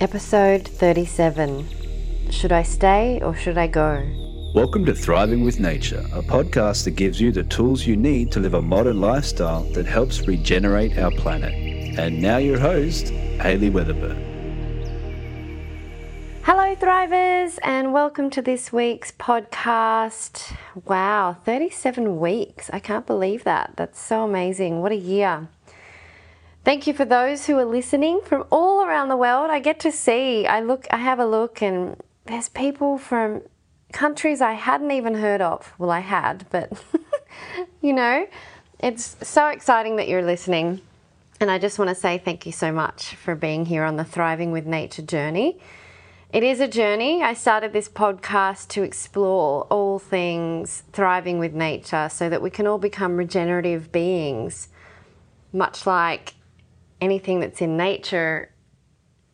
Episode 37 Should I Stay or Should I Go? Welcome to Thriving with Nature, a podcast that gives you the tools you need to live a modern lifestyle that helps regenerate our planet. And now, your host, Hayley Weatherburn. Hello, Thrivers, and welcome to this week's podcast. Wow, 37 weeks. I can't believe that. That's so amazing. What a year. Thank you for those who are listening from all around the world. I get to see, I look, I have a look, and there's people from countries I hadn't even heard of. Well, I had, but you know, it's so exciting that you're listening. And I just want to say thank you so much for being here on the Thriving with Nature journey. It is a journey. I started this podcast to explore all things thriving with nature so that we can all become regenerative beings, much like anything that's in nature,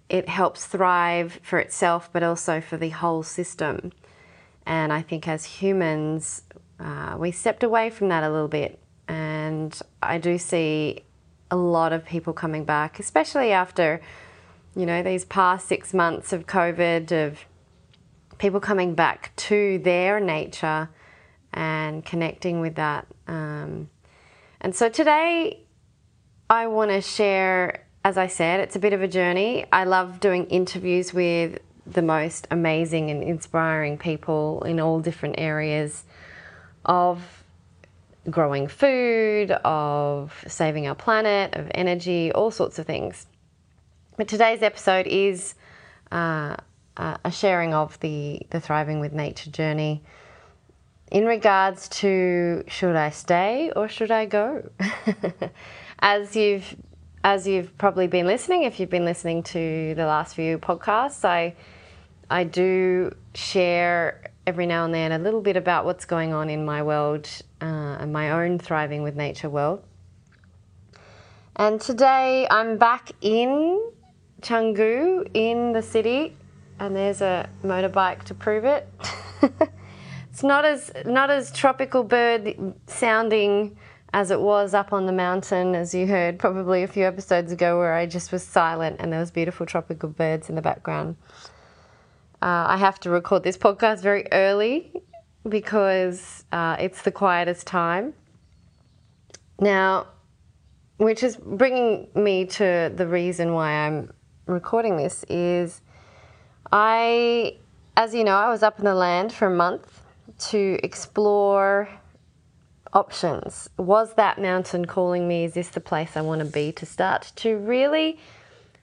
it helps thrive for itself, but also for the whole system. And I think as humans, uh, we stepped away from that a little bit. And I do see a lot of people coming back, especially after, you know, these past six months of COVID, of people coming back to their nature and connecting with that. Um, and so today, I want to share, as I said, it's a bit of a journey. I love doing interviews with the most amazing and inspiring people in all different areas of growing food, of saving our planet, of energy, all sorts of things. But today's episode is uh, a sharing of the, the Thriving with Nature journey in regards to should I stay or should I go? as you've as you've probably been listening, if you've been listening to the last few podcasts, I I do share every now and then a little bit about what's going on in my world uh, and my own thriving with nature world. And today I'm back in Canggu in the city, and there's a motorbike to prove it. it's not as not as tropical bird sounding as it was up on the mountain, as you heard probably a few episodes ago, where I just was silent and there was beautiful tropical birds in the background. Uh, I have to record this podcast very early because uh, it's the quietest time. Now, which is bringing me to the reason why I'm recording this is I, as you know, I was up in the land for a month to explore options. Was that mountain calling me? Is this the place I want to be to start to really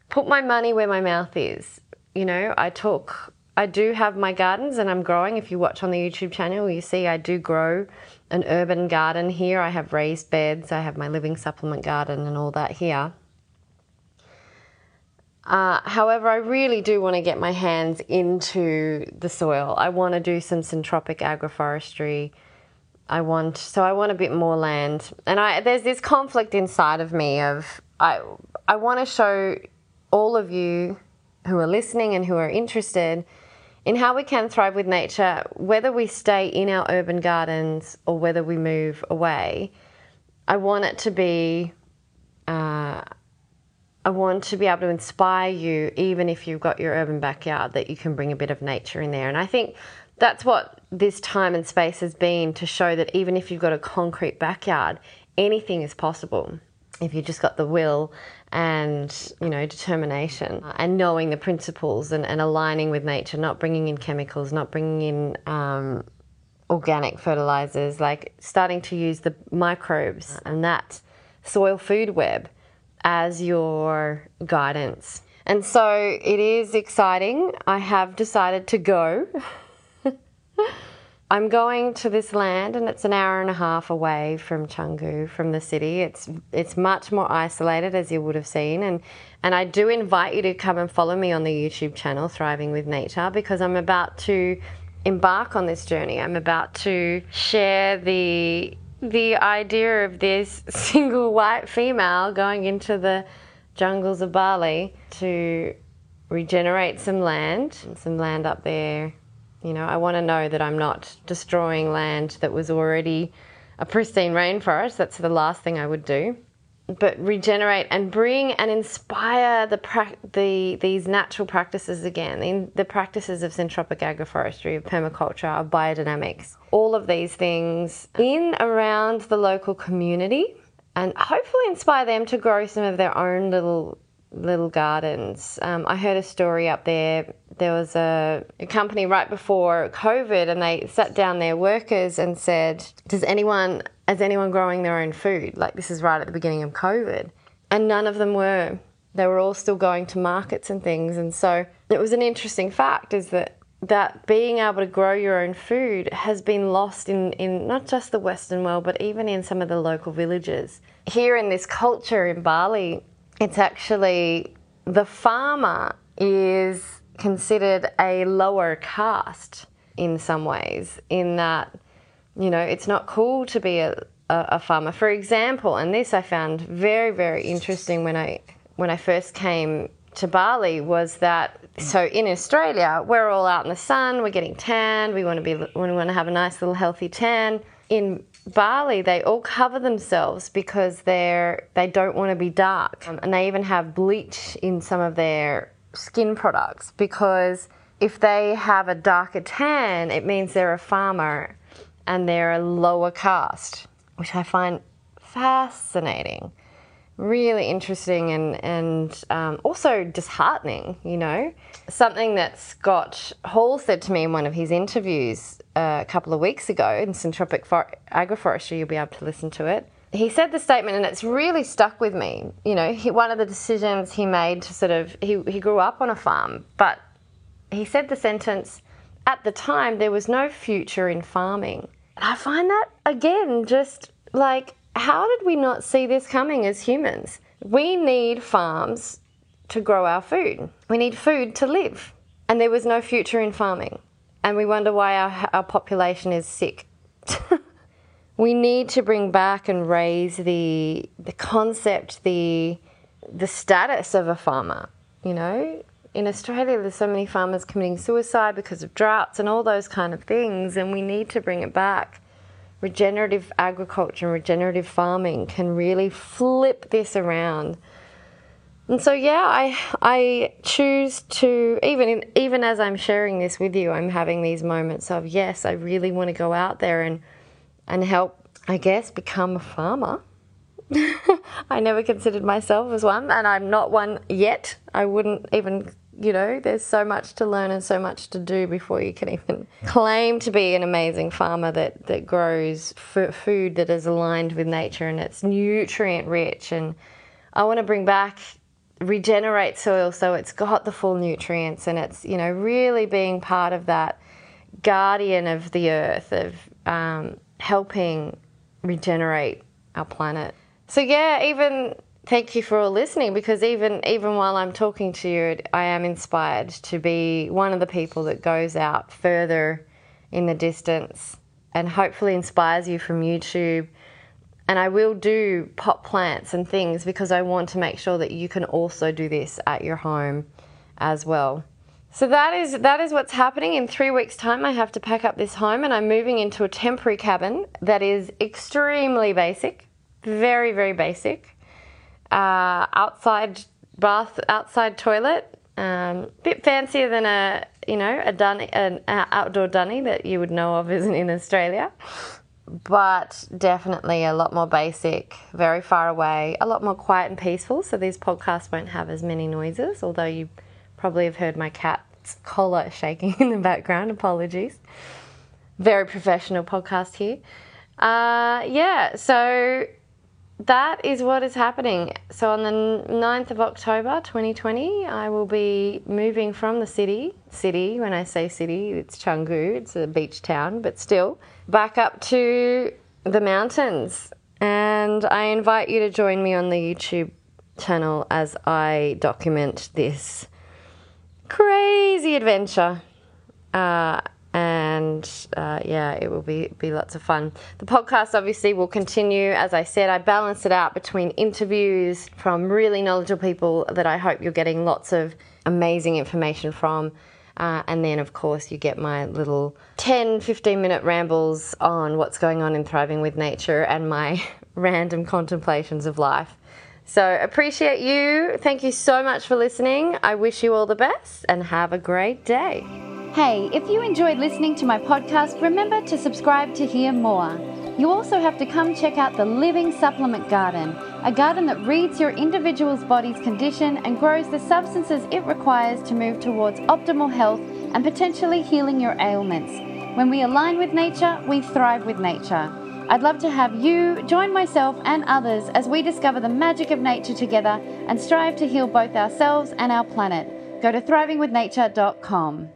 put my money where my mouth is? You know, I talk, I do have my gardens and I'm growing. If you watch on the YouTube channel, you see I do grow an urban garden here. I have raised beds, I have my living supplement garden and all that here. Uh, however, I really do want to get my hands into the soil. I want to do some syntropic agroforestry I want so I want a bit more land, and I there's this conflict inside of me of I I want to show all of you who are listening and who are interested in how we can thrive with nature, whether we stay in our urban gardens or whether we move away. I want it to be. Uh, I want to be able to inspire you, even if you've got your urban backyard, that you can bring a bit of nature in there. And I think that's what this time and space has been to show that even if you've got a concrete backyard, anything is possible if you just got the will and you know determination and knowing the principles and, and aligning with nature not bringing in chemicals not bringing in um, organic fertilizers like starting to use the microbes and that soil food web as your guidance. And so it is exciting. I have decided to go I'm going to this land and it's an hour and a half away from Canggu, from the city. It's it's much more isolated as you would have seen and and I do invite you to come and follow me on the YouTube channel Thriving with Nature because I'm about to embark on this journey. I'm about to share the the idea of this single white female going into the jungles of Bali to regenerate some land, some land up there you know, I want to know that I'm not destroying land that was already a pristine rainforest. That's the last thing I would do. but regenerate and bring and inspire the the these natural practices again, in the practices of syntropic agroforestry, of permaculture, of biodynamics, all of these things in around the local community, and hopefully inspire them to grow some of their own little little gardens. Um, I heard a story up there. There was a, a, company right before COVID, and they sat down their workers and said, "Does anyone is anyone growing their own food?" Like this is right at the beginning of COVID, and none of them were. They were all still going to markets and things, and so it was an interesting fact is that that being able to grow your own food has been lost in, in not just the Western world, but even in some of the local villages. Here in this culture in Bali, it's actually the farmer is considered a lower caste in some ways, in that, you know, it's not cool to be a, a, a farmer. For example, and this I found very, very interesting when I when I first came to Bali was that so in Australia we're all out in the sun, we're getting tanned, we want to be we want to have a nice little healthy tan. In Bali, they all cover themselves because they're they don't want to be dark, and they even have bleach in some of their skin products because if they have a darker tan, it means they're a farmer and they're a lower caste, which I find fascinating, really interesting, and and um, also disheartening. You know, something that Scott Hall said to me in one of his interviews a couple of weeks ago in Syntropic For- Agroforestry, you'll be able to listen to it. He said the statement, and it's really stuck with me. You know, he, one of the decisions he made to sort of, he, he grew up on a farm, but he said the sentence, at the time, there was no future in farming. And I find that, again, just like, how did we not see this coming as humans? We need farms to grow our food, we need food to live. And there was no future in farming and we wonder why our, our population is sick. we need to bring back and raise the the concept, the the status of a farmer. You know, in Australia, there's so many farmers committing suicide because of droughts and all those kind of things, and we need to bring it back. Regenerative agriculture and regenerative farming can really flip this around and so yeah, I I choose to even in, even as I'm sharing this with you, I'm having these moments of yes, I really want to go out there and and help, I guess, become a farmer. I never considered myself as one, and I'm not one yet. I wouldn't even, you know, there's so much to learn and so much to do before you can even claim to be an amazing farmer that, that grows f- food that is aligned with nature and it's nutrient rich. And I want to bring back regenerate soil so it's got the full nutrients and it's you know really being part of that guardian of the earth of um, helping regenerate our planet so yeah even thank you for all listening because even even while i'm talking to you i am inspired to be one of the people that goes out further in the distance and hopefully inspires you from youtube and I will do pot plants and things because I want to make sure that you can also do this at your home as well. So that is that is what's happening. In three weeks' time, I have to pack up this home, and I'm moving into a temporary cabin that is extremely basic, very very basic. Uh, outside bath, outside toilet, um, bit fancier than a you know a dunny, an outdoor dunny that you would know of isn't in Australia but definitely a lot more basic, very far away, a lot more quiet and peaceful. So these podcasts won't have as many noises, although you probably have heard my cat's collar shaking in the background. Apologies. Very professional podcast here. Uh, yeah, so that is what is happening. So on the 9th of October 2020, I will be moving from the city. City, when I say city, it's Canggu, it's a beach town, but still back up to the mountains. And I invite you to join me on the YouTube channel as I document this crazy adventure. Uh, and uh, yeah, it will be, be lots of fun. The podcast obviously will continue. As I said, I balance it out between interviews from really knowledgeable people that I hope you're getting lots of amazing information from uh, and then, of course, you get my little 10, 15 minute rambles on what's going on in Thriving with Nature and my random contemplations of life. So, appreciate you. Thank you so much for listening. I wish you all the best and have a great day. Hey, if you enjoyed listening to my podcast, remember to subscribe to hear more. You also have to come check out the Living Supplement Garden, a garden that reads your individual's body's condition and grows the substances it requires to move towards optimal health and potentially healing your ailments. When we align with nature, we thrive with nature. I'd love to have you join myself and others as we discover the magic of nature together and strive to heal both ourselves and our planet. Go to thrivingwithnature.com.